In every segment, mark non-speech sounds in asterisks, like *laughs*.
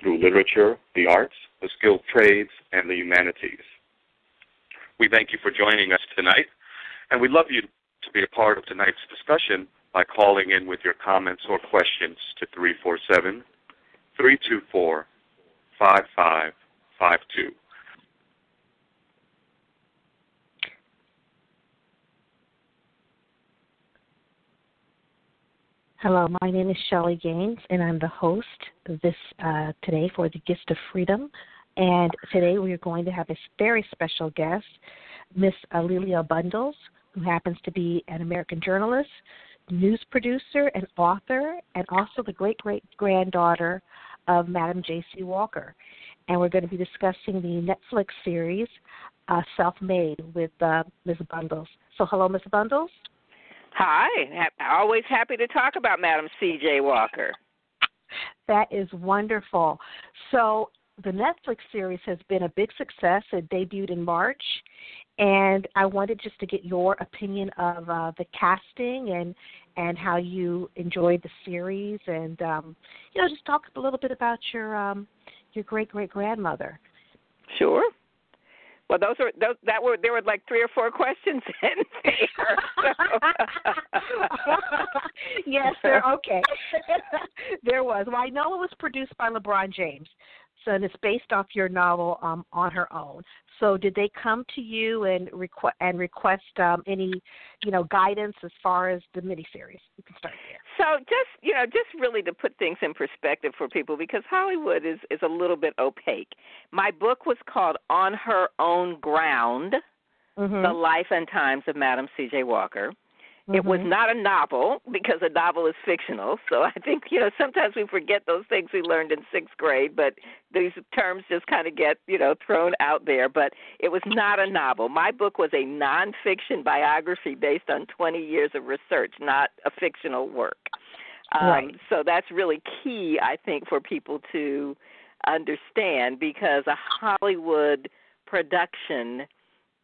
through literature, the arts, the skilled trades, and the humanities. We thank you for joining us tonight, and we'd love you to be a part of tonight's discussion by calling in with your comments or questions to 347 324 5552. Hello, my name is Shellie Gaines, and I'm the host this uh, today for the Gist of Freedom. And today we are going to have a very special guest, Miss A'Lelia Bundles, who happens to be an American journalist, news producer, and author, and also the great great granddaughter of Madam J.C. Walker. And we're going to be discussing the Netflix series uh, Self Made with uh, Ms. Bundles. So, hello, Ms. Bundles. Hi, ha- always happy to talk about Madam C.J. Walker. That is wonderful. So, the Netflix series has been a big success. It debuted in March, and I wanted just to get your opinion of uh, the casting and and how you enjoyed the series, and um, you know, just talk a little bit about your um, your great great grandmother. Sure. Well, those were those that were there were like three or four questions *laughs* in there. *laughs* yes, there. Okay, *laughs* there was. Well, I know it was produced by LeBron James, so and it's based off your novel um, on her own. So, did they come to you and request and request um, any, you know, guidance as far as the miniseries? You can start there. So, just you know, just really to put things in perspective for people, because Hollywood is is a little bit opaque. My book was called On Her Own Ground: mm-hmm. The Life and Times of Madam C.J. Walker. Mm-hmm. It was not a novel because a novel is fictional. So *laughs* I think you know sometimes we forget those things we learned in sixth grade, but these terms just kind of get you know thrown out there. But it was not a novel. My book was a nonfiction biography based on 20 years of research, not a fictional work. Um, right. So that's really key, I think, for people to understand because a Hollywood production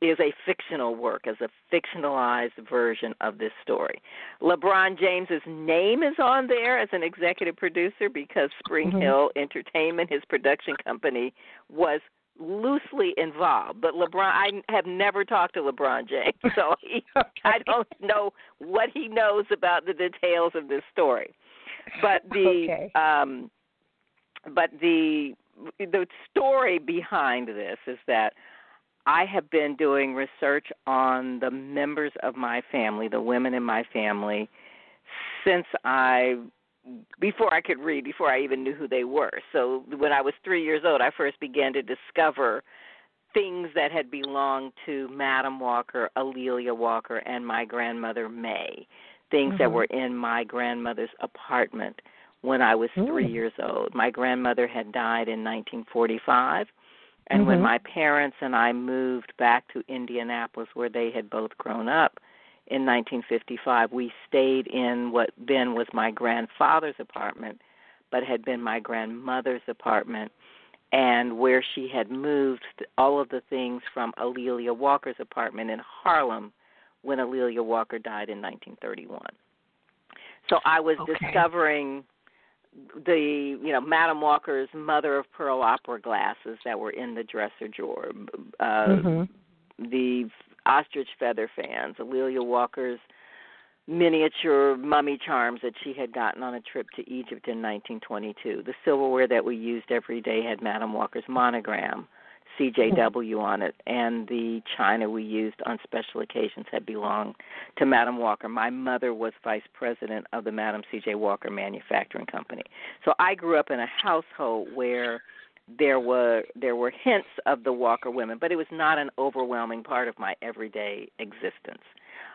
is a fictional work, as a fictionalized version of this story. LeBron James's name is on there as an executive producer because Spring Mhm. Hill Entertainment, his production company, was loosely involved. But LeBron, I have never talked to LeBron James, *laughs* so he, *laughs* I don't know what he knows about the details of this story. But *laughs* the Okay. um, but the the story behind this is that I have been doing research on the members of my family, the women in my family, since I before I could read, before I even knew who they were. So when I was 3 years old, I first began to discover things that had belonged to Madam Walker, A'Lelia Walker, and my grandmother May. Things that Mhm. were in my grandmother's apartment when I was 3 Mm. years old. My grandmother had died in 1945 and when Mhm. my parents and I moved back to Indianapolis, where they had both grown up in 1955, we stayed in what then was my grandfather's apartment, but had been my grandmother's apartment, and where she had moved all of the things from A'Lelia Walker's apartment in Harlem when A'Lelia Walker died in 1931. So I was Okay. discovering the you know Madam Walker's mother of pearl opera glasses that were in the dresser drawer, uh, Mhm. the ostrich feather fans, A'Lelia Walker's miniature mummy charms that she had gotten on a trip to Egypt in 1922. The silverware that we used every day had Madam Walker's monogram. CJW on it, and the china we used on special occasions had belonged to Madam Walker. My mother was vice president of the Madam C.J. Walker Manufacturing Company. So I grew up in a household where there were there were hints of the Walker women, but it was not an overwhelming part of my everyday existence.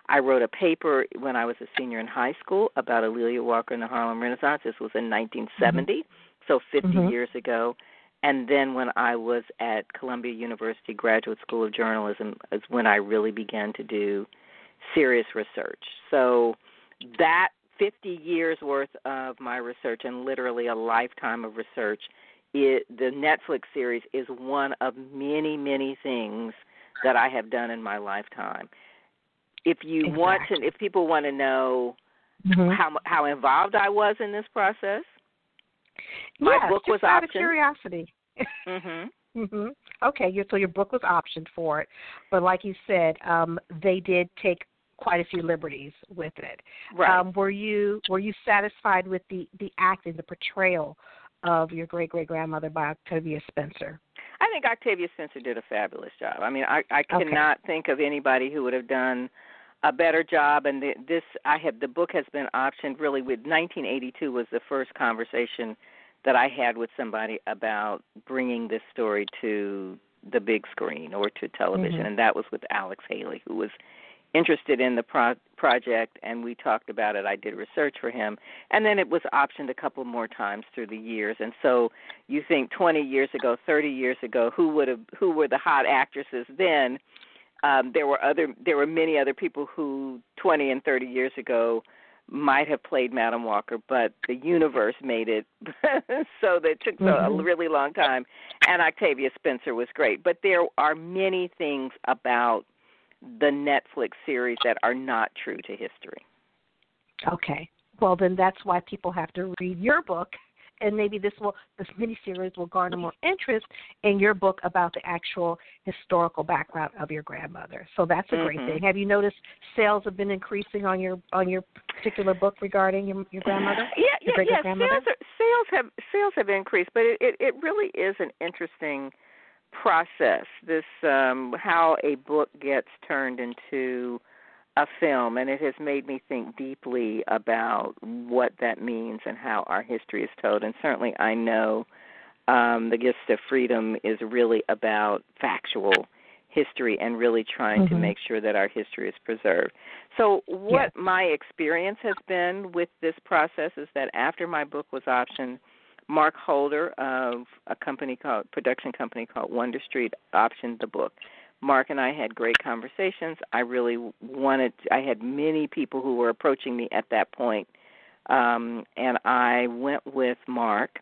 I wrote a paper when I was a senior in high school about A'Lelia Walker and the Harlem Renaissance. This was in 1970, so 50 Mhm. years ago. And then when I was at Columbia University Graduate School of Journalism is when I really began to do serious research. So that 50 years worth of my research and literally a lifetime of research it, the Netflix series is one of many, many things that I have done in my lifetime. If you exactly. want to, if people want to know mm-hmm. how how involved I was in this process, my yes, book was out optioned. of curiosity. mhm. Mhm. Okay, so your book was optioned for it, but like you said, um, they did take quite a few liberties with it. Right. Um, were you were you satisfied with the the acting, the portrayal of your great great grandmother by Octavia Spencer? I think Octavia Spencer did a fabulous job. I mean, I I cannot okay. think of anybody who would have done a better job. And the, this, I have the book has been optioned. Really, with 1982 was the first conversation that I had with somebody about bringing this story to the big screen or to television, mm-hmm. and that was with Alex Haley, who was interested in the pro- project and we talked about it. I did research for him and then it was optioned a couple more times through the years. And so you think 20 years ago, 30 years ago, who would have who were the hot actresses then? Um there were other there were many other people who 20 and 30 years ago might have played Madam Walker, but the universe made it *laughs* so that it took mm-hmm. a really long time. And Octavia Spencer was great, but there are many things about the Netflix series that are not true to history. Okay. Well, then that's why people have to read your book, and maybe this will this miniseries will garner more interest in your book about the actual historical background of your grandmother. So that's a mm-hmm. great thing. Have you noticed sales have been increasing on your on your particular book regarding your your grandmother? Yeah, your yeah, yeah. Sales, are, sales have sales have increased, but it, it it really is an interesting process this um how a book gets turned into a film and it has made me think deeply about what that means and how our history is told and certainly I know um the Gist of Freedom is really about factual history and really trying mm-hmm. to make sure that our history is preserved. So what yes. my experience has been with this process is that after my book was optioned Mark Holder of a company called production company called Wonder Street optioned the book. Mark and I had great conversations. I really wanted. To, I had many people who were approaching me at that point, um, and I went with Mark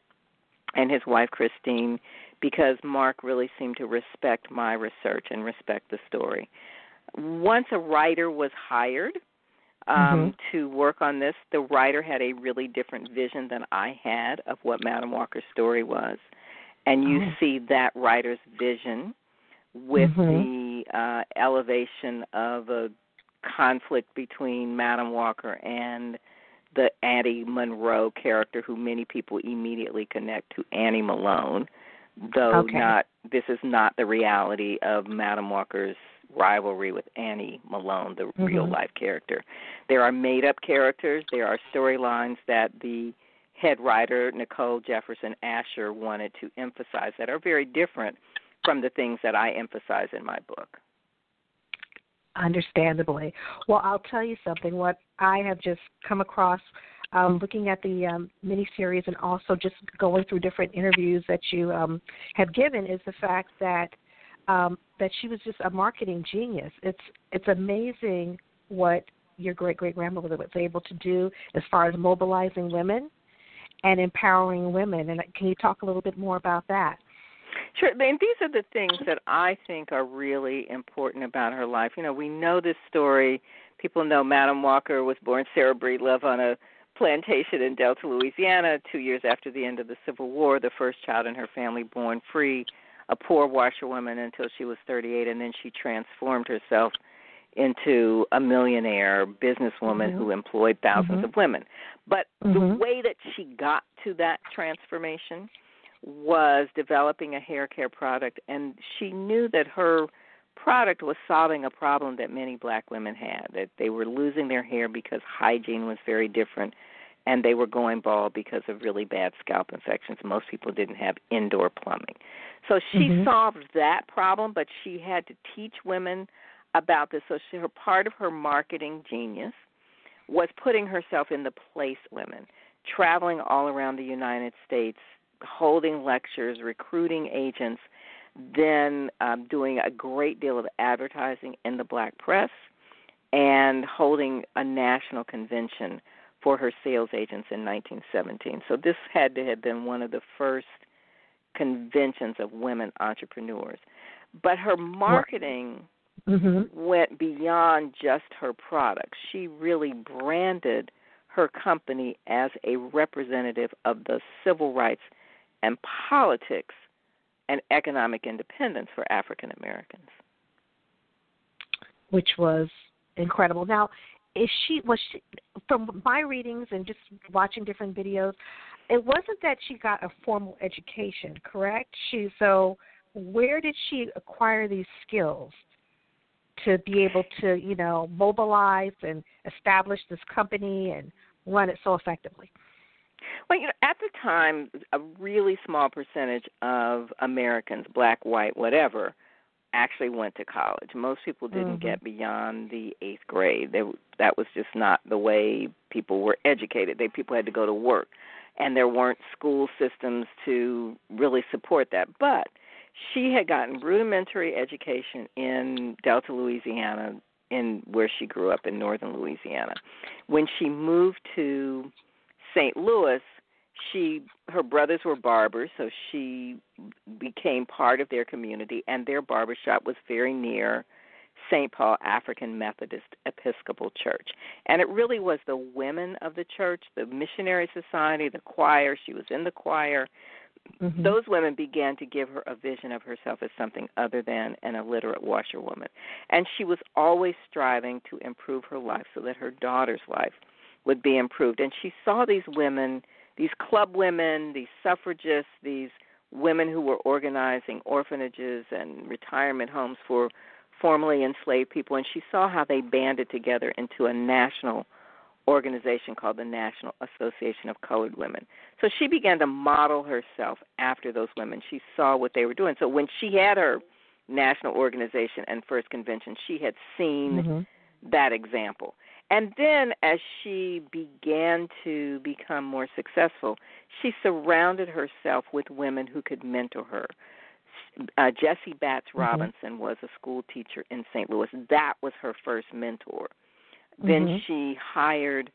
and his wife Christine because Mark really seemed to respect my research and respect the story. Once a writer was hired, um, mm-hmm. to work on this. The writer had a really different vision than I had of what Madam Walker's story was, and you oh. see that writer's vision with mm-hmm. the uh, elevation of a conflict between Madam Walker and the Annie Monroe character, who many people immediately connect to Annie Malone, though okay. not. This is not the reality of Madam Walker's rivalry with Annie Malone, the mm-hmm. real life character. There are made up characters, there are storylines that the head writer, Nicole Jefferson Asher, wanted to emphasize that are very different from the things that I emphasize in my book. Understandably. Well, I'll tell you something. What I have just come across um, looking at the um, miniseries and also just going through different interviews that you um, have given is the fact that um, that she was just a marketing genius. It's it's amazing what your great great grandmother was able to do as far as mobilizing women and empowering women. And can you talk a little bit more about that? Sure. And these are the things that I think are really important about her life. You know, we know this story. People know Madam Walker was born Sarah Breedlove on a plantation in Delta, Louisiana, two years after the end of the Civil War, the first child in her family born free a poor washerwoman until she was 38, and then she transformed herself into a millionaire businesswoman mm-hmm. who employed 1000s mm-hmm. of women. But mm-hmm. the way that she got to that transformation was developing a hair care product, and she knew that her product was solving a problem that many black women had that they were losing their hair because hygiene was very different and they were going bald because of really bad scalp infections. Most people didn't have indoor plumbing. So she mm-hmm. solved that problem, but she had to teach women about this. So she, her part of her marketing genius was putting herself in the place women, traveling all around the United States, holding lectures, recruiting agents, then um, doing a great deal of advertising in the black press, and holding a national convention for her sales agents in 1917. So this had to have been one of the first conventions of women entrepreneurs. But her marketing mm-hmm. went beyond just her products. She really branded her company as a representative of the civil rights and politics and economic independence for African Americans. Which was incredible. Now, is she was she from my readings and just watching different videos, it wasn't that she got a formal education, correct? She so where did she acquire these skills to be able to, you know, mobilize and establish this company and run it so effectively? Well, you know, at the time, a really small percentage of Americans, black, white, whatever, actually went to college. Most people didn't mm-hmm. get beyond the eighth grade. They, that was just not the way people were educated. They people had to go to work, and there weren't school systems to really support that. But she had gotten rudimentary education in Delta, Louisiana, in where she grew up in northern Louisiana. When she moved to St. Louis, she her brothers were barbers, so she became part of their community and their barbershop was very near St. Paul African Methodist Episcopal Church. And it really was the women of the church, the missionary society, the choir, she was in the choir Mm-hmm. Those women began to give her a vision of herself as something other than an illiterate washerwoman. And she was always striving to improve her life so that her daughter's life would be improved. And she saw these women, these club women, these suffragists, these women who were organizing orphanages and retirement homes for formerly enslaved people, and she saw how they banded together into a national organization called the National Association of Colored Women. So she began to model herself after those women. She saw what they were doing. So when she had her national organization and first convention, she had seen mm-hmm. that example. And then as she began to become more successful, she surrounded herself with women who could mentor her. Uh, Jessie Batts mm-hmm. Robinson was a school teacher in St. Louis. That was her first mentor. Then mm-hmm. she hired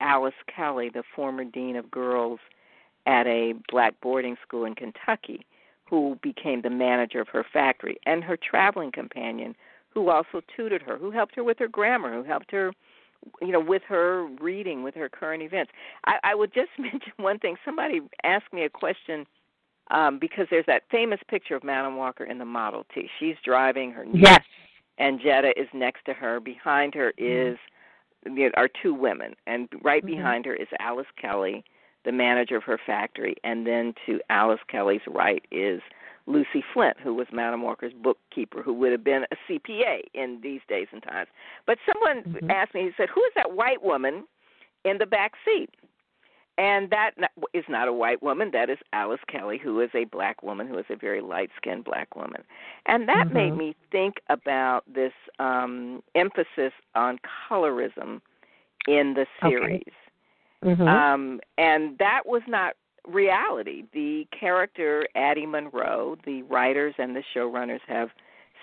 Alice Kelly, the former dean of girls at a black boarding school in Kentucky, who became the manager of her factory, and her traveling companion, who also tutored her, who helped her with her grammar, who helped her, you know, with her reading, with her current events. I, I would just *laughs* mention one thing. Somebody asked me a question um, because there's that famous picture of Madam Walker in the Model T. She's driving her, yes, Anjetta is next to her. Behind her is are two women, and right mm-hmm. behind her is Alice Kelly, the manager of her factory, and then to Alice Kelly's right is Lucy Flint, who was Madam Walker's bookkeeper, who would have been a CPA in these days and times. But someone mm-hmm. asked me, he said, "Who is that white woman in the back seat?" And that is not a white woman. That is Alice Kelly, who is a black woman, who is a very light skinned black woman. And that mm-hmm. made me think about this um, emphasis on colorism in the series. Okay. Mm-hmm. Um, and that was not reality. The character, Addie Monroe, the writers and the showrunners have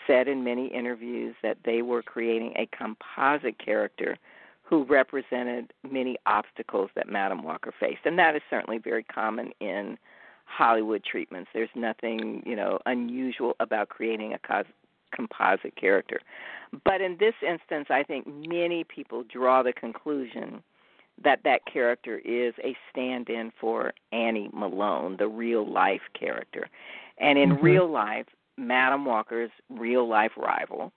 said in many interviews that they were creating a composite character who represented many obstacles that Madam Walker faced, and that is certainly very common in Hollywood treatments. There's nothing you know unusual about creating a cos- composite character, but in this instance, I think many people draw the conclusion that that character is a stand-in for Annie Malone, the real life character, and in mm-hmm. real life, Madam Walker's real life rival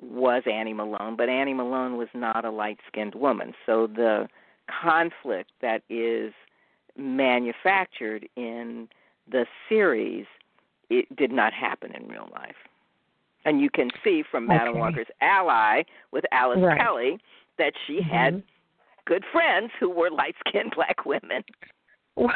was Annie Malone, but Annie Malone was not a light skinned woman. So the conflict that is manufactured in the series it did not happen in real life. And you can see from Madam okay. Walker's ally with Alice right. Kelly that she mm-hmm. had good friends who were light skinned *laughs* black women. *laughs*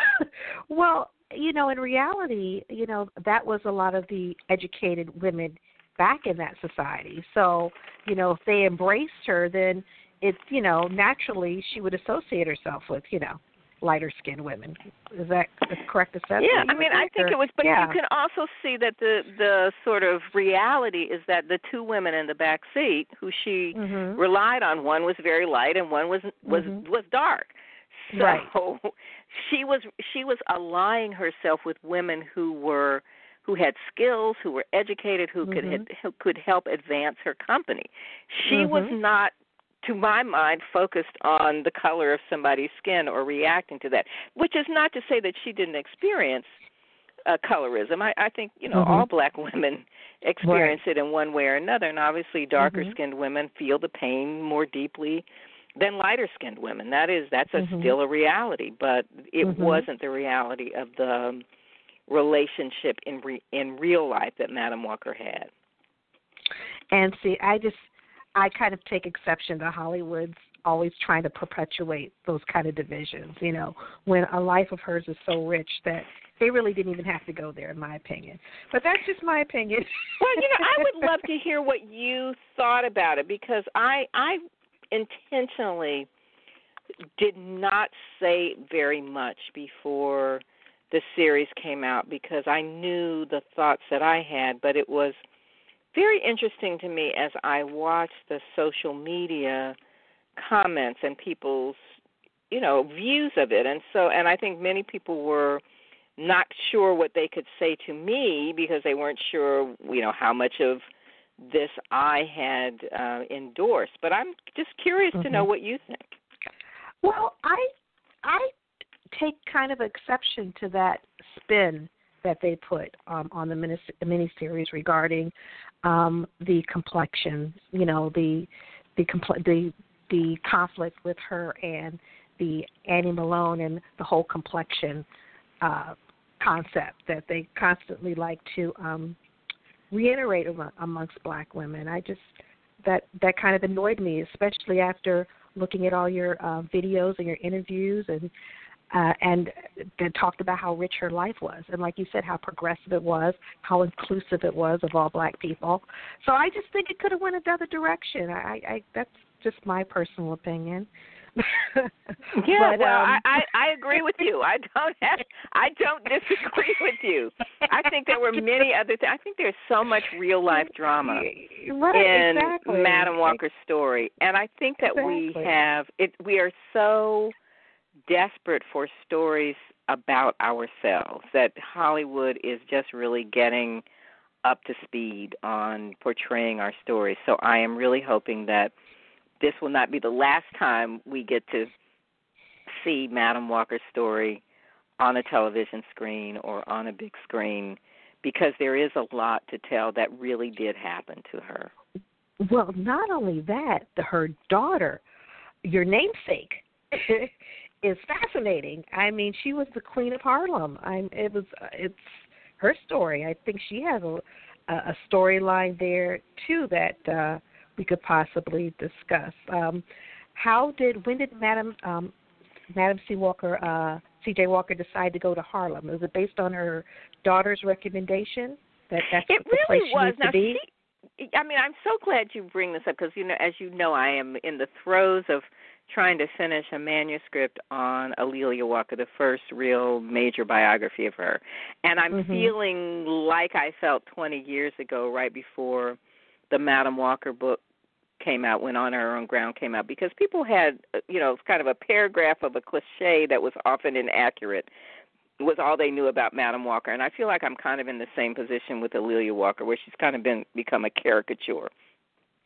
Well, you know, in reality, you know, that was a lot of the educated women back in that society. So, you know, if they embraced her, then it's, you know, naturally she would associate herself with, you know, lighter skinned women. Is that a correct assessment? Yeah, I mean, I think or, it was, but yeah. you can also see that the the sort of reality is that the two women in the back seat who she mm-hmm. relied on, one was very light and one was was Mhm. was dark. So Right. *laughs* she was she was allying herself with women who were who had skills, who were educated, who could Mhm. who could help advance her company. She was Mhm. not to my mind focused on the color of somebody's skin or reacting to that, which is not to say that she didn't experience uh, colorism. I, I think you know Mhm. all black women experience it in one way or another, and obviously darker Mhm. skinned women feel the pain more deeply than lighter skinned women. That is that's a, Mhm. still a reality, but it Mhm. wasn't the reality of the relationship in re, in real life that Madam Walker had. And see, I just I kind of take exception to Hollywood's always trying to perpetuate those kind of divisions, you know, when a life of hers is so rich that they really didn't even have to go there in my opinion. But that's just my opinion. *laughs* Well, you know, I would love to hear what you thought about it because I I intentionally did not say very much before the series came out because I knew the thoughts that I had, but it was very interesting to me as I watched the social media comments and people's you know views of it. And so and I think many people were not sure what they could say to me because they weren't sure you know how much of this I had uh, endorsed. But I'm just curious to know Mhm. what you think. Well, I I take kind of exception to that spin that they put um, on the mini miniseries regarding um, the complexion. You know, the the compl- the the conflict with her and the Annie Malone and the whole complexion uh, concept that they constantly like to um, reiterate amo- amongst black women. I just that that kind of annoyed me, especially after looking at all your uh, videos and your interviews and uh, and they talked about how rich her life was, and like you said, how progressive it was, how inclusive it was of all black people. So I just think it could have went another direction. I, I that's just my personal opinion. *laughs* Yeah, But, well, um, I, I I agree with you. I don't *laughs* have I don't disagree *laughs* with you. I think there were many other things. I think there's so much real life drama right, in exactly. Madam Walker's story, and I think that we have it. We are so desperate for stories about ourselves that Hollywood is just really getting up to speed on portraying our stories. So I am really hoping that this will not be the last time we get to see Madam Walker's story on a television screen or on a big screen because there is a lot to tell that really did happen to her. Well, not only that, her daughter, your namesake, *laughs* is fascinating. I mean, she was the queen of Harlem. I'm. It was. uh, It's her story. I think she has a a storyline there too that uh, we could possibly discuss. Um, how did when did Madam um, Madam C. Walker uh, C.J. Walker decide to go to Harlem? Was it based on her daughter's recommendation that that's It the place really she was. needs Now, to be? she, I mean, I'm so glad you bring this up because you know, as you know, I am in the throes of trying to finish a manuscript on A'Lelia Walker, the first real major biography of her, and I'm Mhm. feeling like I felt 20 years ago, right before the Madam Walker book came out when on her own ground came out because people had uh, you know kind of a paragraph of a cliche that was often inaccurate was all they knew about Madam Walker, and I feel like I'm kind of in the same position with A'Lelia Walker, where she's kind of been become a caricature.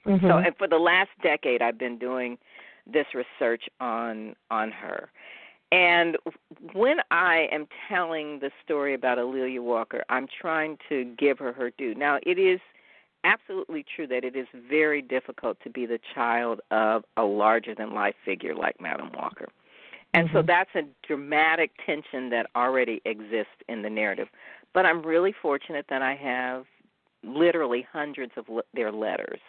Mhm. So, and for the last decade, I've been doing this research on on her. And when I am telling the story about A'Lelia Walker, I'm trying to give her her due. Now, it is absolutely true that it is very difficult to be the child of a larger than life figure like Madam Walker. And so Mhm. that's a dramatic tension that already exists in the narrative. But I'm really fortunate that I have literally hundreds of le- their letters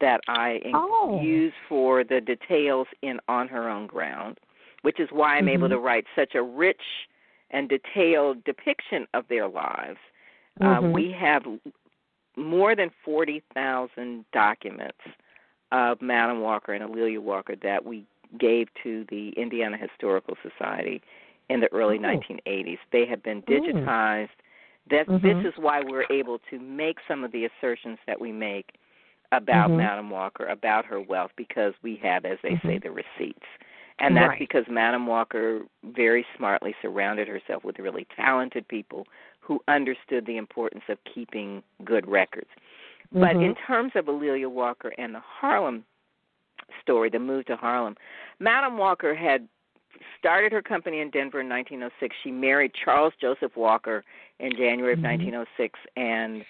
that I Oh. use for the details in On Her Own Ground, which is why I'm able Mhm. to write such a rich and detailed depiction of their lives. Uh, Mhm. we have more than 40,000 documents of Madam Walker and A'Lelia Walker that we gave to the Indiana Historical Society in the early Oh. 1980s. They have been digitized. That Mhm. this is why we're able to make some of the assertions that we make about Mhm. Madam Walker, about her wealth, because we have, as they say, Mhm. the receipts. And that's Right. because Madam Walker very smartly surrounded herself with really talented people who understood the importance of keeping good records. But Mhm. in terms of A'Lelia Walker and the Harlem story, the move to Harlem, Madam Walker had started her company in Denver in 1906. She married Charles Joseph Walker in January of Mhm. 1906 and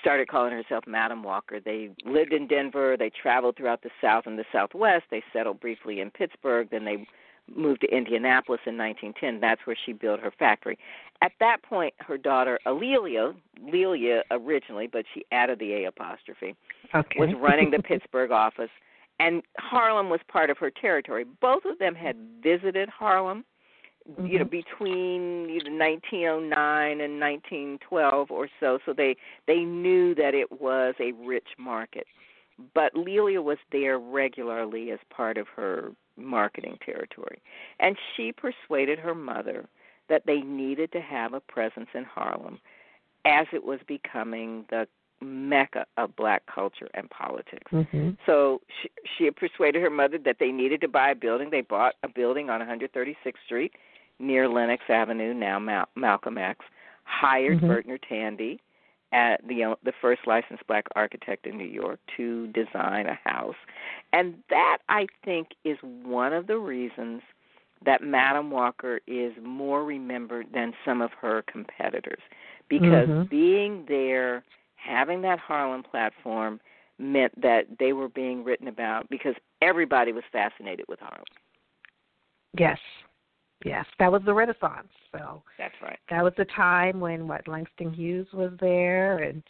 started calling herself Madam Walker. They lived in Denver. They traveled throughout the South and the Southwest. They settled briefly in Pittsburgh. Then they moved to Indianapolis in 1910. That's where she built her factory. At that point, her daughter A'Lelia, Lelia originally, but she added the A apostrophe, okay. was running the Pittsburgh office, and Harlem was part of her territory. Both of them had visited Harlem, you know, Mhm. between either 1909 and 1912 or so. So they they knew that it was a rich market. But Lelia was there regularly as part of her marketing territory, and she persuaded her mother that they needed to have a presence in Harlem as it was becoming the mecca of black culture and politics. Mhm. So she, she had persuaded her mother that they needed to buy a building. They bought a building on 136th Street near Lenox Avenue, now Mal- Malcolm X. Hired Mhm. Vertner Tandy, at the the first licensed black architect in New York, to design a house, and that I think is one of the reasons that Madam Walker is more remembered than some of her competitors, because Mhm. being there having that Harlem platform meant that they were being written about because everybody was fascinated with Harlem. Yes. Yes. That was the Renaissance. So That's right. that was the time when what Langston Hughes was there and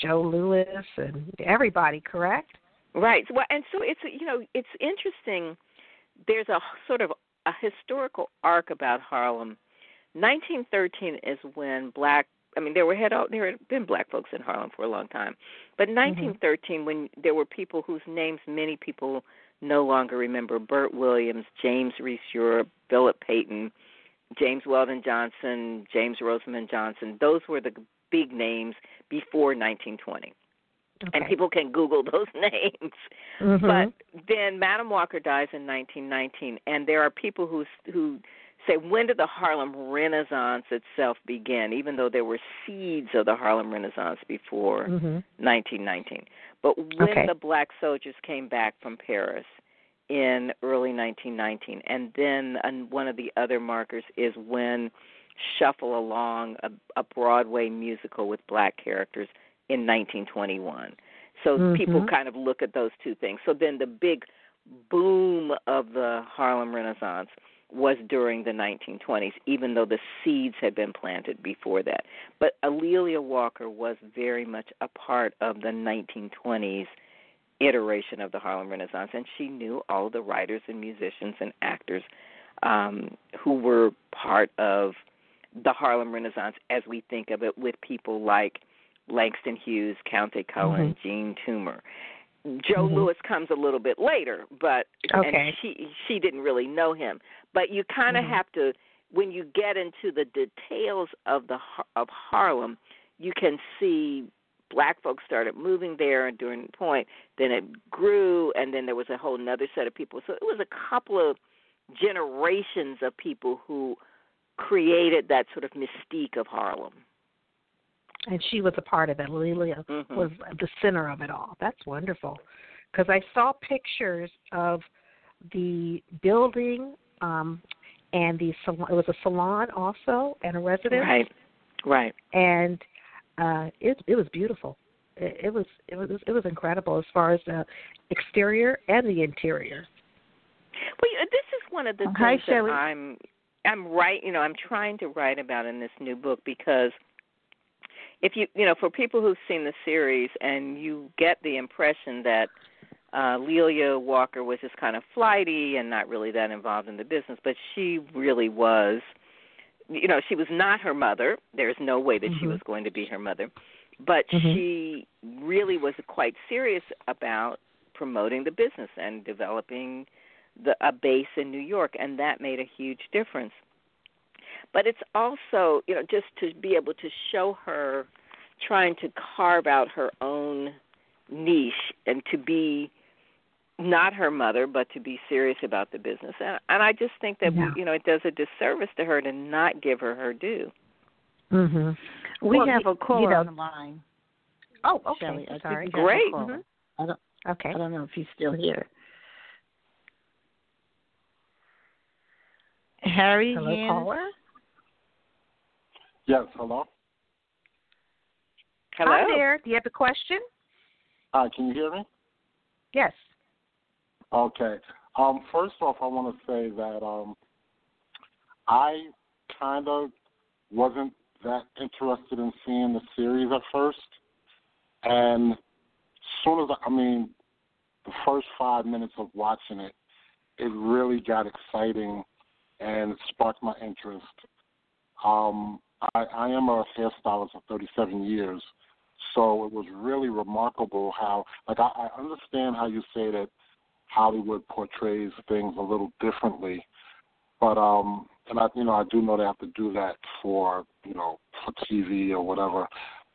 Joe Louis and everybody, correct? Right. Well, and so it's you know it's interesting. There's a sort of a historical arc about Harlem. 1913 is when black. I mean, there were had there had been black folks in Harlem for a long time, but mm-hmm. 1913 when there were people whose names many people no longer remember: Bert Williams, James Reese Europe, Philip Payton, James Weldon Johnson, James Rosamond Johnson. Those were the big names before 1920 Okay. and people can Google those *laughs* names. Mhm. But then Madam Walker dies in 1919, and there are people who who say, when did the Harlem Renaissance itself begin? Even though there were seeds of the Harlem Renaissance before Mhm. 1919. But when Okay. the black soldiers came back from Paris in early 1919, and then one of the other markers is when Shuffle Along, a, a Broadway musical with black characters, in 1921. So people Mhm. kind of look at those two things. So then the big boom of the Harlem Renaissance was during the 1920s, even though the seeds had been planted before that. But A'Lelia Walker was very much a part of the 1920s iteration of the Harlem Renaissance, and she knew all the writers and musicians and actors um, who were part of the Harlem Renaissance as we think of it, with people like Langston Hughes, Countee Cullen, Jean Toomer. Joe Mhm. Louis comes a little bit later, but Okay. and she she didn't really know him. But you kind of Mhm. have to when you get into the details of the of Harlem, you can see black folks started moving there during the point. Then it grew, and then there was a whole another set of people. So it was a couple of generations of people who created that sort of mystique of Harlem. And she was a part of it. Lelia Mhm. was the center of it all. That's wonderful. Because I saw pictures of the building um, and the salon. It was a salon also and a residence, Right, right. and uh, it it was beautiful. It, it was it was it was incredible as far as the exterior and the interior. Well, this is one of the Hi, things that I'm I'm right. You know, I'm trying to write about in this new book because if you you know for people who've seen the series and you get the impression that uh Lelia Walker was just kind of flighty and not really that involved in the business, but she really was. You know, she was not her mother. There's no way that she Mhm. was going to be her mother, but Mhm. she really was quite serious about promoting the business and developing the a base in New York, and that made a huge difference. But it's also you know just to be able to show her trying to carve out her own niche and to be not her mother but to be serious about the business and and I just think that Yeah. you know it does a disservice to her to not give her her due. Mhm. We Well, have a caller you know- on the line. Oh, okay. Shelley. I think Sorry. we have a Great. caller. Mhm. I don't. Okay. I don't know if he's still here. Harry Hello, caller. Yes, hello. Hello. Hi there. Do you have a question? Hi, can you hear me? Yes. Okay. Um, first off, I want to say that um, I kind of wasn't that interested in seeing the series at first, and as soon as I, I mean, the first five minutes of watching it, it really got exciting and sparked my interest. Um, I, I am a hairstylist for 37 years, so it was really remarkable how, like, I, I understand how you say that Hollywood portrays things a little differently, but um, and I, you know, I do know they have to do that for, you know, for TV or whatever.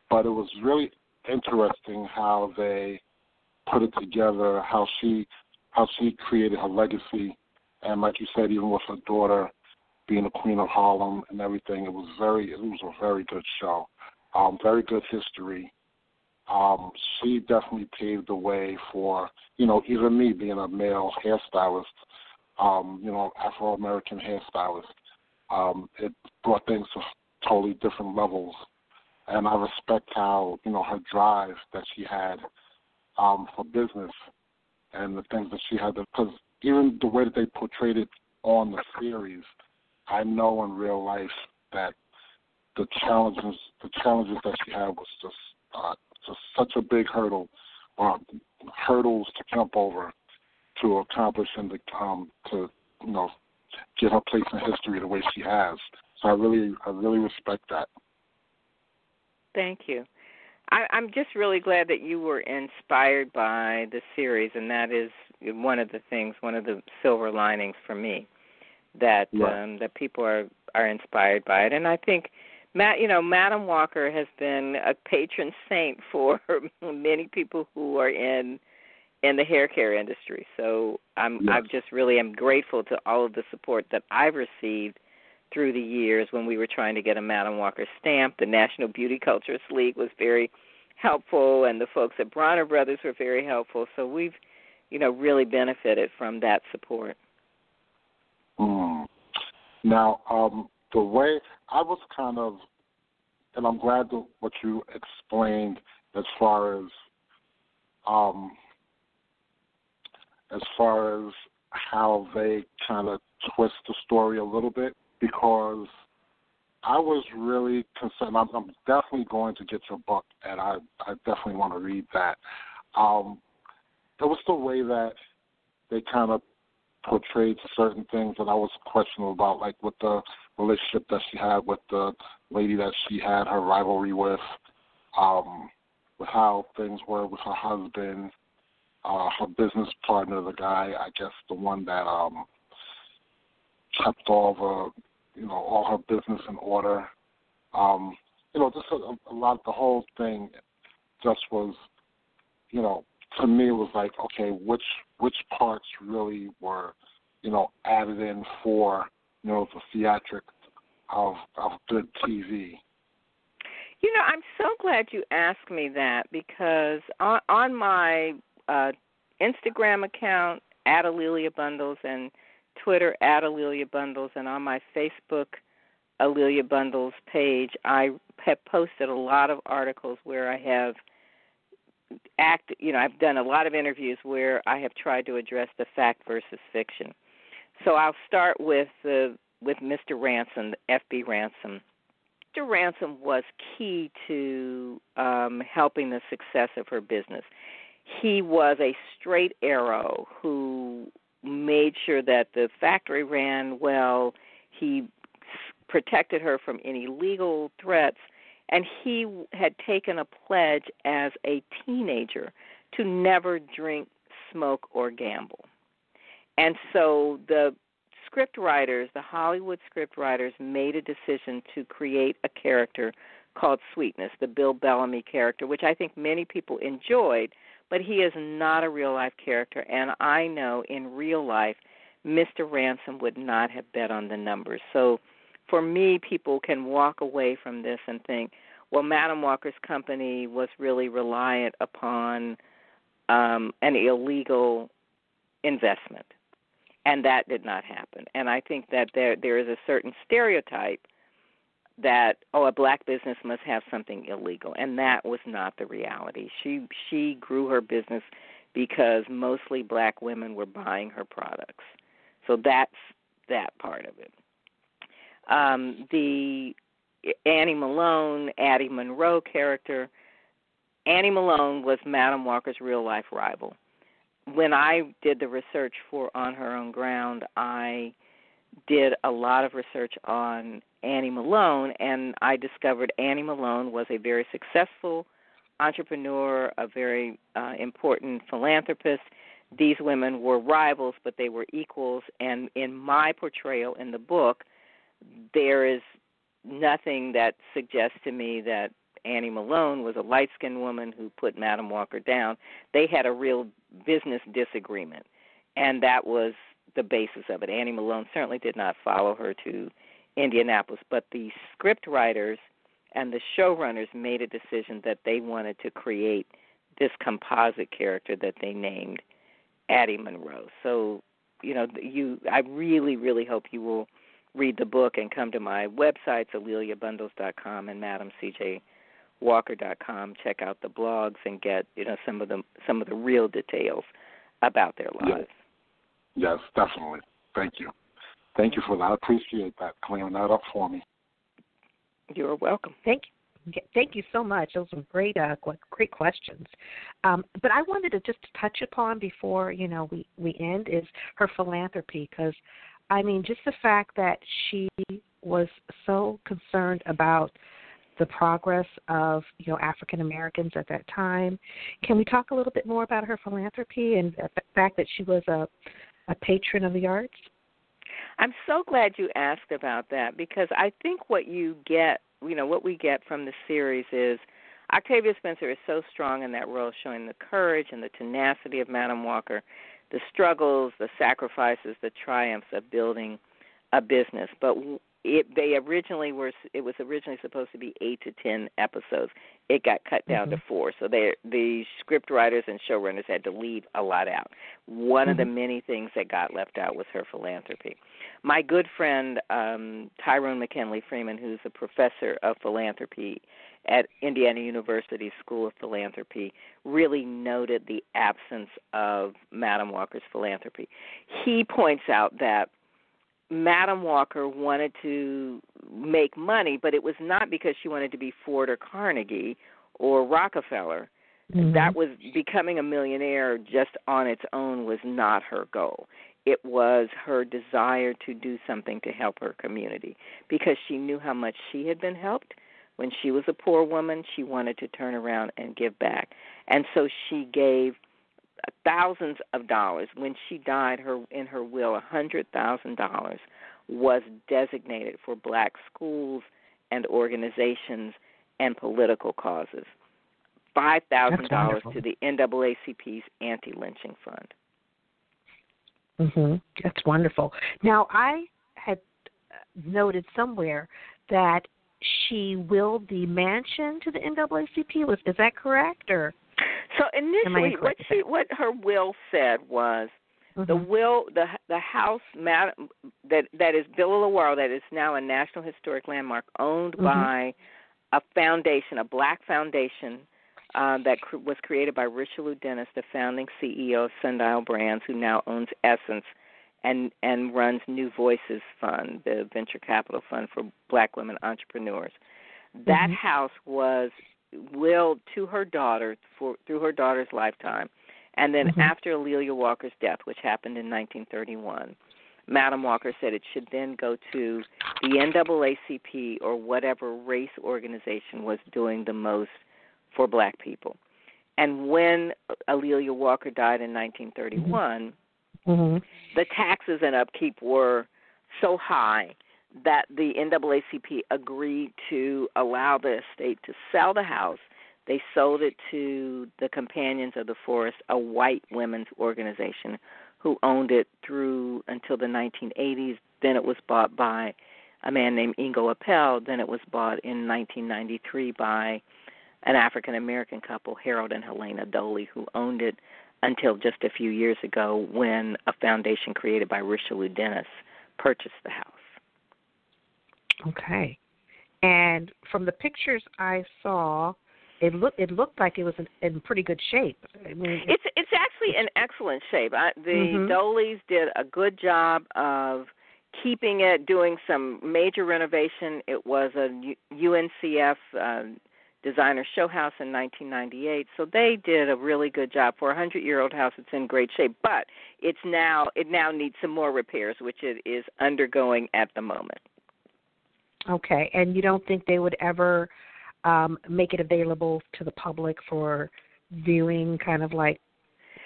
But it was really interesting how they put it together, how she, how she created her legacy, and like you said, even with her daughter being the queen of Harlem and everything, it was very, it was a very good show. Um, very good history um, she definitely paved the way for, you know, even me being a male hairstylist, um, you know, Afro American hairstylist. Um, it brought things to totally different levels. And I respect how, you know, her drive that she had um, for business and the things that she had, because even the way that they portrayed it on the series, I know in real life that the challenges, the challenges that she had was just uh, just such a big hurdle, or hurdles to jump over to accomplish and to um to you know get her place in history the way she has. So I really I really respect that. Thank you. I, I'm just really glad that you were inspired by the series, and that is one of the things, one of the silver linings for me, that Right. um, that people are are inspired by it. And I think, Matt, you know, Madam Walker has been a patron saint *laughs* for many people who are in in the hair care industry. So I'm Yes. I'm just really am grateful to all of the support that I've received through the years when we were trying to get a Madam Walker stamp. The National Beauty Culturist League was very helpful, and the folks at Bronner Brothers were very helpful. So we've, you know, really benefited from that support. Now, um, the way I was kind of, and I'm glad that what you explained as far as, um, as far as how they kind of twist the story a little bit, because I was really concerned. I'm, I'm definitely going to get your book, and I, I definitely want to read that. Um, it was the way that they kind of portrayed certain things that I was questionable about, like with the relationship that she had with the lady that she had her rivalry with, um, with how things were with her husband, uh, her business partner, the guy, I guess the one that um kept all the you know, all her business in order. Um, you know, just a, a lot of the whole thing just was you know, to me it was like, okay, which which parts really were, you know, added in for, you know, the theatric of of good TV. You know, I'm so glad you asked me that because on, on my uh, Instagram account A'Lelia Bundles and Twitter at A'Lelia Bundles and on my Facebook A'Lelia Bundles page, I have posted a lot of articles where I have act. You know, I've done a lot of interviews where I have tried to address the fact versus fiction. So I'll start with the with Mr. Ransom, FB Ransom. Mr. Ransom was key to um, helping the success of her business. He was a straight arrow who made sure that the factory ran well. He protected her from any legal threats, and he had taken a pledge as a teenager to never drink, smoke, or gamble. And so the script writers, the Hollywood script writers, made a decision to create a character called Sweetness, the Bill Bellamy character, which I think many people enjoyed, but he is not a real life character. And I know in real life, Mr. Ransom would not have bet on the numbers. So for me, people can walk away from this and think, well, Madam Walker's company was really reliant upon um, an illegal investment, and that did not happen. And I think that there there is a certain stereotype that oh a black business must have something illegal. And that was not the reality. She she grew her business because mostly black women were buying her products. So that's that part of it um the annie malone addie monroe character annie malone was madam walker's real life rival when i did the research for on her own ground i did a lot of research on Annie Malone, and I discovered Annie Malone was a very successful entrepreneur, a very uh, important philanthropist. These women were rivals, but they were equals. And in my portrayal in the book, there is nothing that suggests to me that Annie Malone was a light skinned woman who put Madam Walker down. They had a real business disagreement, and that was the basis of it. Annie Malone certainly did not follow her to Indianapolis, but the script writers and the showrunners made a decision that they wanted to create this composite character that they named Addie Monroe. So, you know, you I really really hope you will read the book and come to my websites aleliabundles.com and madamcjwalker.com. Check out the blogs and get you know some of the some of the real details about their lives. Yes, yes definitely. Thank you. Thank you for that. I appreciate that clearing that up for me. You're welcome. Thank you. Thank you so much. Those were great, uh, great questions. Um, but I wanted to just touch upon before you know we we end is her philanthropy because, I mean, just the fact that she was so concerned about the progress of you know African Americans at that time. Can we talk a little bit more about her philanthropy and the fact that she was a a patron of the arts? I'm so glad you asked about that because I think what you get, you know, what we get from the series is Octavia Spencer is so strong in that role, showing the courage and the tenacity of Madam Walker, the struggles, the sacrifices, the triumphs of building a business. But it they originally were it was originally supposed to be eight to ten episodes. It got cut down mm-hmm. to four. So they the script writers and showrunners had to leave a lot out. One mm-hmm. of the mm-hmm. many things that got left out was her philanthropy. My good friend um, Tyrone McKinley Freeman, who's a professor of philanthropy at Indiana University School of Philanthropy, really noted the absence of Madam Walker's philanthropy. He points out that Madam Walker wanted to make money, but it was not because she wanted to be Ford or Carnegie or Rockefeller. Mm-hmm. That was becoming a millionaire just on its own was not her goal. It was her desire to do something to help her community because she knew how much she had been helped. When she was a poor woman, she wanted to turn around and give back. And so she gave thousands of dollars. When she died, her in her will, a hundred thousand dollars was designated for black schools and organizations and political causes. Five thousand dollars to the NAACP's anti-lynching fund. Mhm. That's wonderful. Now I had noted somewhere that she willed the mansion to the NAACP. Was is that correct or? So initially, what she what her will said was mm-hmm. the will the the house that that is Villa Lewaro that is now a National Historic Landmark, owned mm-hmm. by a foundation, a black foundation uh, that cr- was created by Richelieu Dennis, the founding CEO of Sundial Brands, who now owns Essence and and runs New Voices Fund, the venture capital fund for black women entrepreneurs. That mm-hmm. house was willed to her daughter for through her daughter's lifetime, and then mm-hmm. after A'Lelia Walker's death, which happened in 1931, Madam Walker said it should then go to the NAACP or whatever race organization was doing the most for black people. And when A'Lelia Walker died in 1931, mm-hmm. the taxes and upkeep were so high that the NAACP agreed to allow the estate to sell the house. They sold it to the Companions of the Forest, a white women's organization who owned it through until the 1980s. Then it was bought by a man named Ingo Appel. Then it was bought in 1993 by an African American couple, Harold and Helena Doley, who owned it until just a few years ago when a foundation created by Richelieu Dennis purchased the house. Okay. And from the pictures I saw, it looked it looked like it was in, in pretty good shape. I mean, it's it's actually in excellent shape. I, the Mhm. Doleys did a good job of keeping it, doing some major renovation. It was a UNCF uh, designer show house in 1998, so they did a really good job for a hundred-year-old house. It's in great shape, but it's now it now needs some more repairs, which it is undergoing at the moment. okay. And you don't think they would ever um, make it available to the public for viewing, kind of like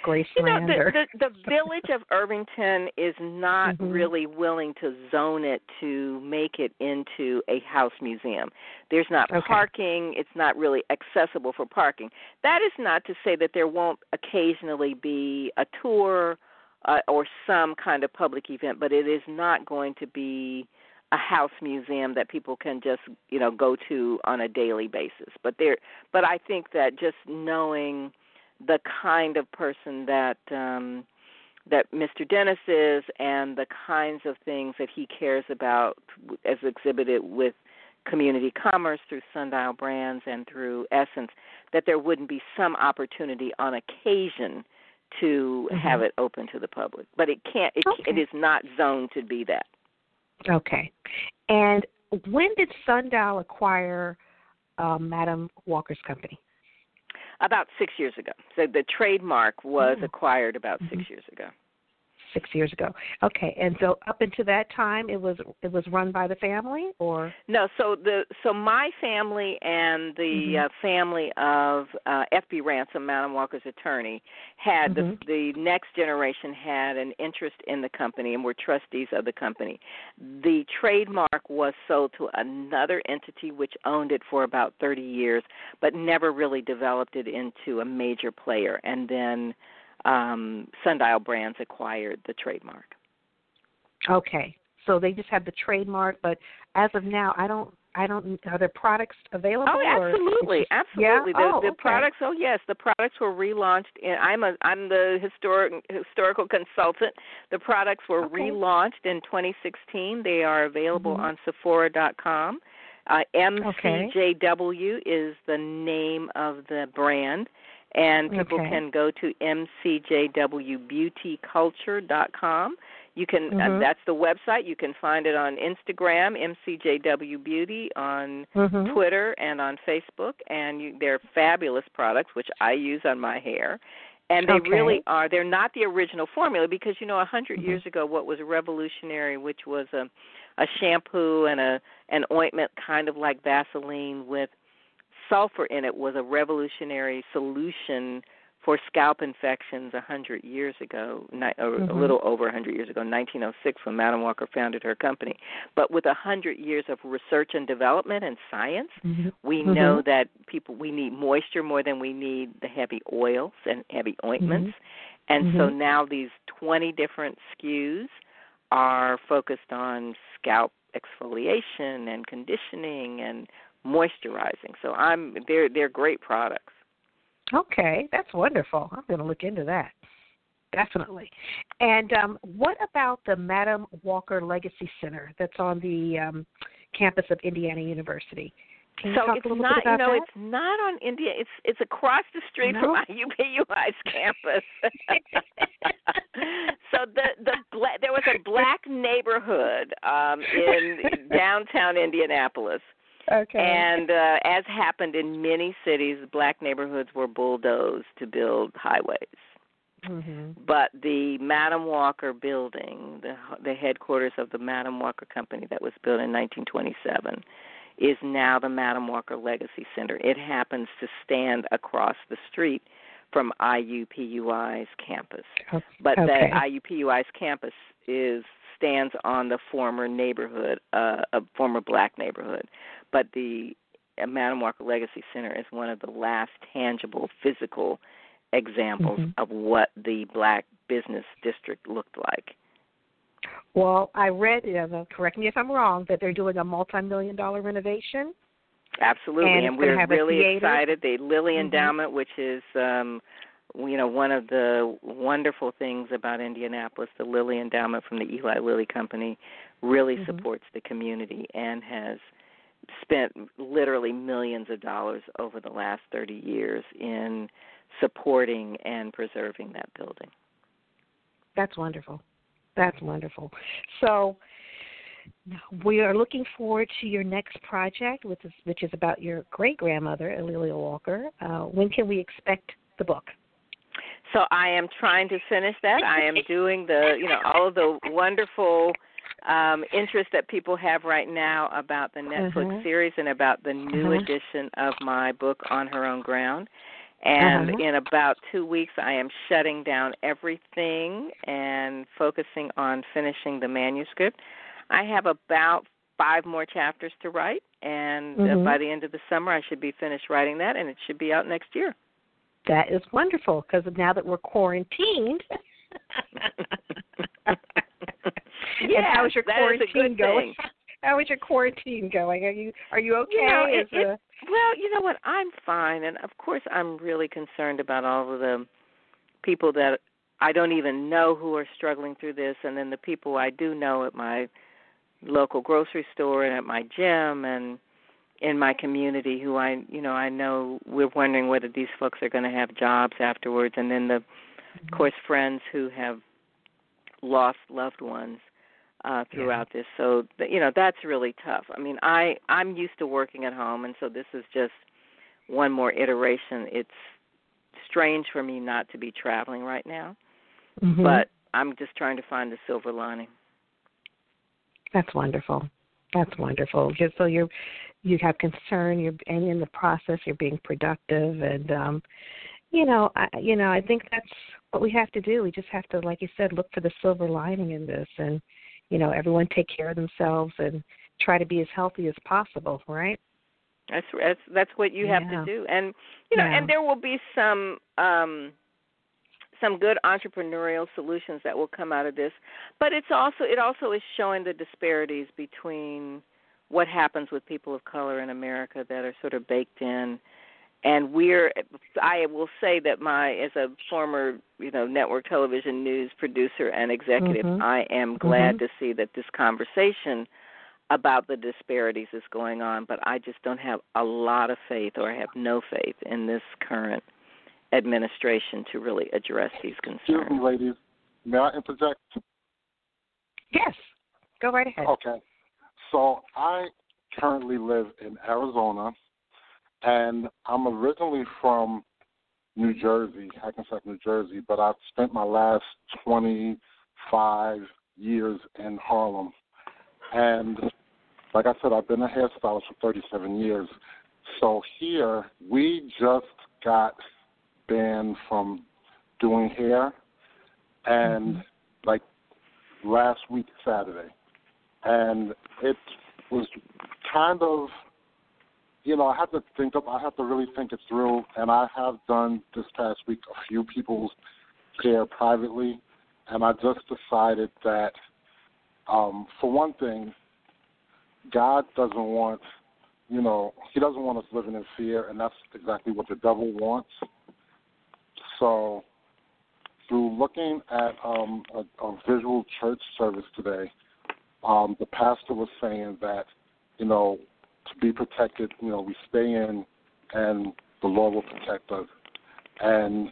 Graceland You know, the, or the the *laughs* village of Irvington is not Mhm. really willing to zone it to make it into a house museum. There's not Okay. parking. It's not really accessible for parking. That is not to say that there won't occasionally be a tour uh, or some kind of public event, but it is not going to be a house museum that people can just you know go to on a daily basis. But there, but I think that just knowing the kind of person that um that Mr. Dennis is and the kinds of things that he cares about as exhibited with community commerce through Sundial Brands and through Essence that there wouldn't be some opportunity on occasion to Mhm. have it open to the public. But it can't it, Okay. it is not zoned to be that. Okay. And when did Sundial acquire um, Madam Walker's company? About 6 years ago. So the trademark was Oh. acquired about 6 Mhm. years ago. Six years ago. Okay. And so up until that time, it was it was run by the family, or No, so the so my family and the Mhm. uh, family of uh, F.B. Ransom, Madam Walker's attorney, had Mhm. the the next generation had an interest in the company and were trustees of the company. The trademark was sold to another entity which owned it for about 30 years, but never really developed it into a major player. And then um, Sundial Brands acquired the trademark. okay. So they just have the trademark, but as of now, I don't. I don't. Are there products available? Oh, absolutely, just- absolutely. Yeah? The, oh, the okay. products. Oh, yes, the products were relaunched. In, I'm a I'm the historic historical consultant. The products were Okay. relaunched in 2016. They are available Mhm. on Sephora.com. Uh, MCJW is the name of the brand, and people Okay. can go to mcjwbeautyculture.com. You can uh, Mhm. that's the website. You can find it on Instagram, MCJW Beauty, on Mhm. Twitter and on Facebook, and you, they're fabulous products, which I use on my hair. And they Okay. really are. They're not the original formula because you know, a 100 Mhm. years ago, what was revolutionary, which was a a shampoo and a an ointment kind of like Vaseline with sulfur in it, was a revolutionary solution for scalp infections a hundred years ago, ni- or a little over a hundred years ago, 1906, when Madam Walker founded her company. But with a hundred years of research and development and science, Mhm. we Mhm. know that people we need moisture more than we need the heavy oils and heavy ointments. And so Mhm. now these 20 different SKUs are focused on scalp exfoliation and conditioning and moisturizing. So I'm they're they're great products. Okay, that's wonderful. I'm going to look into that. Definitely. And um, what about the Madam Walker Legacy Center that's on the um, campus of Indiana University? Can so it's not you know that? it's not on India. It's it's across the street from No? IUPUI's *laughs* campus. *laughs* so the the bla- there was a black neighborhood um in *laughs* downtown Indianapolis. Okay. And uh, as happened in many cities, black neighborhoods were bulldozed to build highways. hmm But the Madam Walker building, the the headquarters of the Madam Walker Company that was built in 1927, is now the Madam Walker Legacy Center. It happens to stand across the street from IUPUI's campus. Oh, But okay. that IUPUI's campus is stands on the former neighborhood, uh, a former black neighborhood. But the Madam Walker Legacy Center is one of the last tangible physical examples Mhm. of what the black business district looked like. Well, I read, you correct me if I'm wrong, that they're doing a multi-million dollar renovation. Absolutely, And and, we're really excited. The Lilly Mhm. Endowment, which is um you know one of the wonderful things about Indianapolis, the Lilly Endowment from the Eli Lilly Company, really Mhm. supports the community and has spent literally millions of dollars over the last 30 years in supporting and preserving that building. That's wonderful. That's wonderful. So we are looking forward to your next project, which is which is about your great grandmother, A'Lelia Walker. Uh, when can we expect the book? So I am trying to finish that. I am doing the, you know, all of the wonderful um interest that people have right now about the Netflix Mhm. series and about the new edition of my book on her own ground. And Uh-huh. in about 2 weeks I am shutting down everything and focusing on finishing the manuscript. I have about 5 more chapters to write and uh, by the end of the summer I should be finished writing that and it should be out next year. That is wonderful because now that we're quarantined. *laughs* *laughs* Yeah, how is your that is a quarantine going? *laughs* How is your quarantine going? Are you are you okay? You know, it- uh, Well, you know what? I'm fine, and of course, I'm really concerned about all of the people that I don't even know who are struggling through this, and then the people I do know at my local grocery store and at my gym and in my community who I, you know, I know we're wondering whether these folks are going to have jobs afterwards, and then the, of course, friends who have lost loved ones uh throughout this. So you know that's really tough. I mean i i'm used to working at home and so this is just one more iteration. It's strange for me not to be traveling right now mhm. but i'm just trying to find the silver lining. That's wonderful. That's wonderful. Just so you're you have concern, you're and in the process you're being productive and um you know, I you know, I think that's what we have to do. We just have to like you said, look for the silver lining in this and you know, everyone take care of themselves and try to be as healthy as possible, right? that's that's that's what you have Yeah. to do and you know Yeah. and there will be some um some good entrepreneurial solutions that will come out of this but it's also it also is showing the disparities between what happens with people of color in America that are sort of baked in and we're I will say that my as a former you know network television news producer and executive Mhm. I am glad Mhm. to see that this conversation about the disparities is going on but I just don't have a lot of faith or I have no faith in this current administration to really address these concerns. Excuse me, ladies. May I interject? Yes. Go right ahead. Okay. So I currently live in Arizona, and I'm originally from New Jersey, Hackensack, New Jersey, but I've spent my last 25 years in Harlem. And like I said, I've been a hairstylist for 37 years. So here, we just got banned from doing hair, and like last week, Saturday and it was kind of you know, I had to think up I have to really think it through and I have done this past week a few people's hair privately and I just decided that um for one thing, God doesn't want you know, he doesn't want us living in fear and that's exactly what the devil wants. So through looking at um a, a visual church service today, um, the pastor was saying that, you know, to be protected, you know, we stay in and the Lord will protect us. And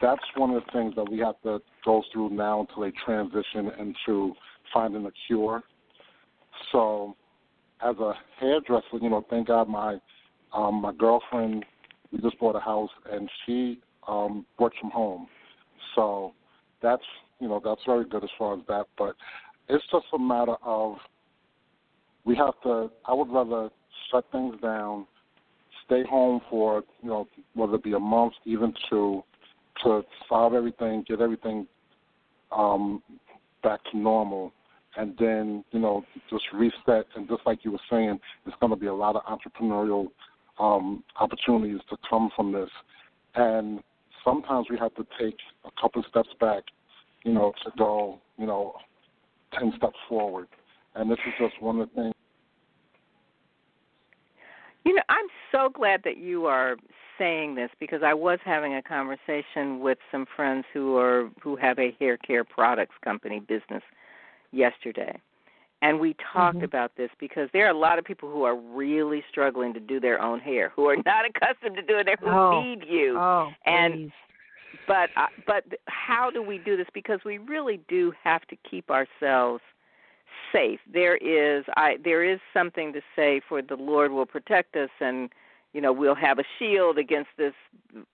that's one of the things that we have to go through now until they transition into finding a cure. So as a hairdresser, you know, thank God my um my girlfriend we just bought a house and she um works from home. So that's you know, that's very good as far as that. But it's just a matter of we have to I would rather shut things down, stay home for, you know, whether it be a month, even two, to solve everything, get everything um, back to normal, and then you know just reset. And just like you were saying, there's going to be a lot of entrepreneurial um, opportunities to come from this, and sometimes we have to take a couple of steps back, you know, to go, you know, ten steps forward. And this is just one of the things. You know, I'm so glad that you are saying this because I was having a conversation with some friends who are who have a hair care products company business yesterday. And we talked mm-hmm. about this because there are a lot of people who are really struggling to do their own hair, who are *laughs* not accustomed to doing it, who oh. need you. Oh, and please. but uh, but how do we do this? Because we really do have to keep ourselves safe. There is I there is something to say for the Lord will protect us and you know we'll have a shield against this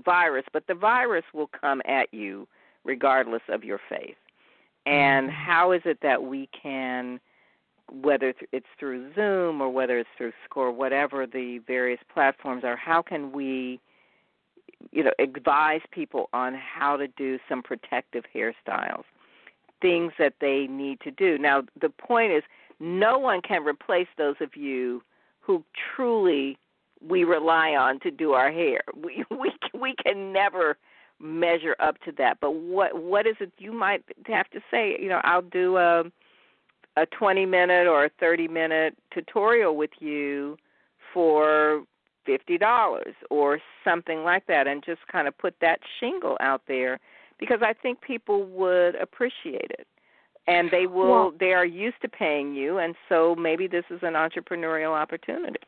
virus, but the virus will come at you regardless of your faith. And Mm-hmm. how is it that we can whether it's through Zoom or whether it's through Score, whatever the various platforms are, how can we, you know, advise people on how to do some protective hairstyles, things that they need to do. Now, the point is, no one can replace those of you who truly we rely on to do our hair. *laughs* We we we can never measure up to that. But what what is it you might have to say? You know, I'll do a a 20 minute or a 30 minute tutorial with you for $50 or something like that and just kind of put that shingle out there because I think people would appreciate it. And they will Well- they are used to paying you and so maybe this is an entrepreneurial opportunity.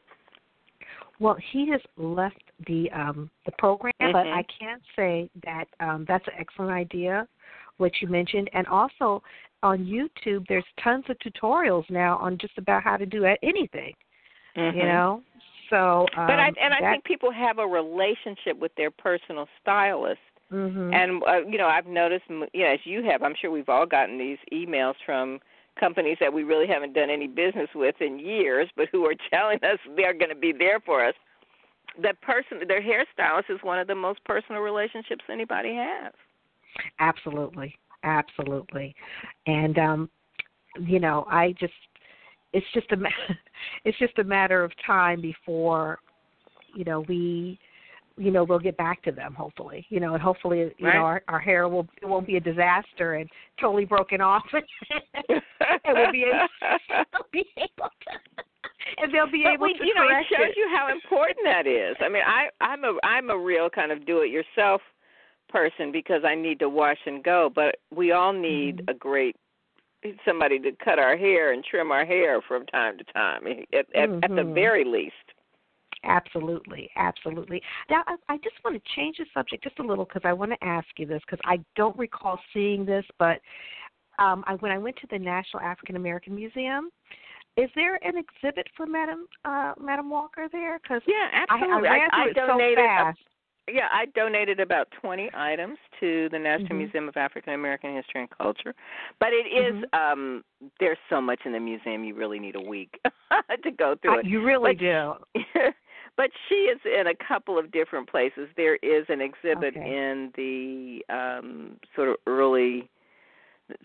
Well, he has left the um, the program, but Mhm. I can't say that um, that's an excellent idea, what you mentioned, and also on YouTube, there's tons of tutorials now on just about how to do anything. You Mhm. know, so um, But I and I think people have a relationship with their personal stylist mhm. And uh, you know, I've noticed, m- you know, as you have, I'm sure we've all gotten these emails from companies that we really haven't done any business with in years, but who are *laughs* telling us they're going to be there for us. That person, their hairstylist, is one of the most personal relationships anybody has. Absolutely, absolutely, and um, you know, I just it's just a *laughs* it's just a matter of time before you know we you know we'll get back to them hopefully you know and hopefully you Right. know our, our hair will it won't be a disaster and totally broken off *laughs* and we'll be able, *laughs* we'll be able to and they'll be but able we, to you know, it shows it. you how important that is. I mean, I I'm a I'm a real kind of do-it-yourself person because I need to wash and go, but we all need Mhm. a great somebody to cut our hair and trim our hair from time to time, *laughs* at at, at the Mhm. very least. Absolutely, absolutely. Now, I, I just want to change the subject just a little because I want to ask you this because I don't recall seeing this, but um, I, when I went to the National African American Museum, is there an exhibit for Madam uh, Madam Walker there? Because Yeah, I, I absolutely. I, it so donated fast. Yeah, I donated about 20 items to the National Mhm. Museum of African American History and Culture. But it is, Mhm. um there's so much in the museum you really need a week *laughs* to go through it. you really But- do. *laughs* but she is in a couple of different places. There is an exhibit Okay. in the um sort of early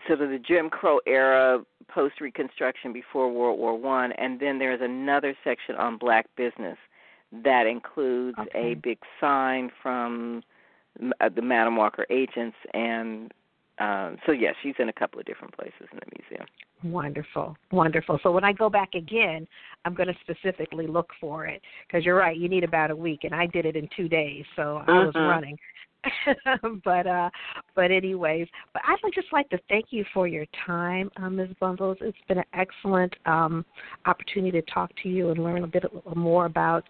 sort of the Jim Crow era post reconstruction before World War 1 and then there's another section on black business that includes Okay. a big sign from uh, the Madam Walker agents and um so yes, she's in a couple of different places in the museum. Wonderful, wonderful. So when I go back again, I'm going to specifically look for it because you're right. You need about a week, and I did it in two days, so I was Mhm. running. *laughs* but uh, but anyways, but I'd just like to thank you for your time, uh, Ms. Bundles. It's been an excellent um, opportunity to talk to you and learn a bit more about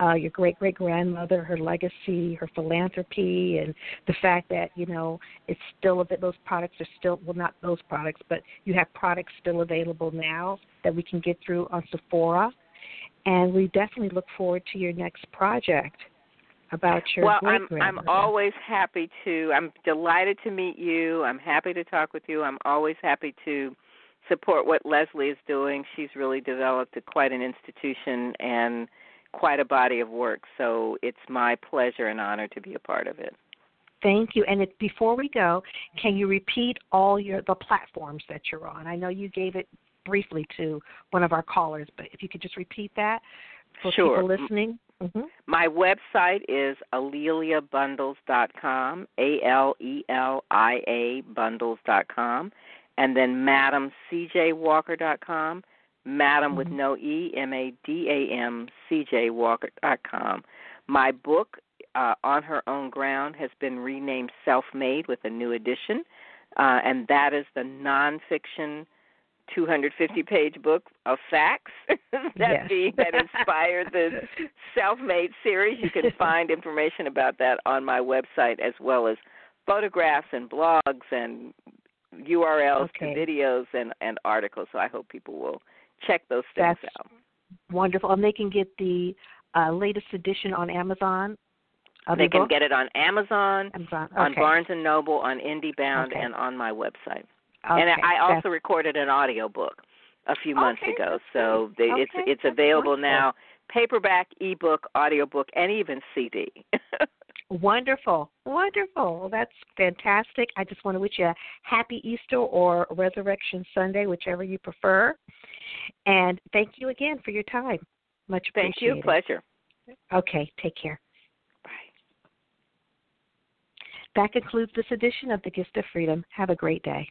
uh, your great great grandmother, her legacy, her philanthropy, and the fact that you know it's still a bit. Those products are still well, not those products, but you have products still available now that we can get through on Sephora, and we definitely look forward to your next project about your well, I'm I'm always happy to. I'm delighted to meet you. I'm happy to talk with you. I'm always happy to support what Leslie is doing. She's really developed a, quite an institution and quite a body of work. So it's my pleasure and honor to be a part of it. Thank you. And it, before we go, can you repeat all your the platforms that you're on? I know you gave it briefly to one of our callers, but if you could just repeat that for sure. people listening. Mm-hmm. My website is aleliabundles.com, A L E L I A bundles.com, and then madamcjwalker.com, madam mm-hmm. with no E, M A D A M C J Walker.com. My book, uh, On Her Own Ground, has been renamed Self Made with a new edition, uh, and that is the nonfiction 250 page book of facts *laughs* that being that *laughs* inspired the self-made series you can find information about that on my website as well as photographs and blogs and urls okay. to videos and and articles so i hope people will check those things That's out wonderful and they can get the uh, latest edition on amazon they can get it on amazon, amazon. Okay. on barnes and noble on indiebound okay. and on my website Okay, and I also recorded an audio book a few months okay, ago. So they, okay, it's it's available wonderful. now, paperback, ebook, audiobook, and even CD. *laughs* wonderful, wonderful. Well, that's fantastic. I just want to wish you a happy Easter or Resurrection Sunday, whichever you prefer. And thank you again for your time. Much appreciated. Thank you. Pleasure. Okay, take care. Bye. That concludes this edition of The Gist of Freedom. Have a great day.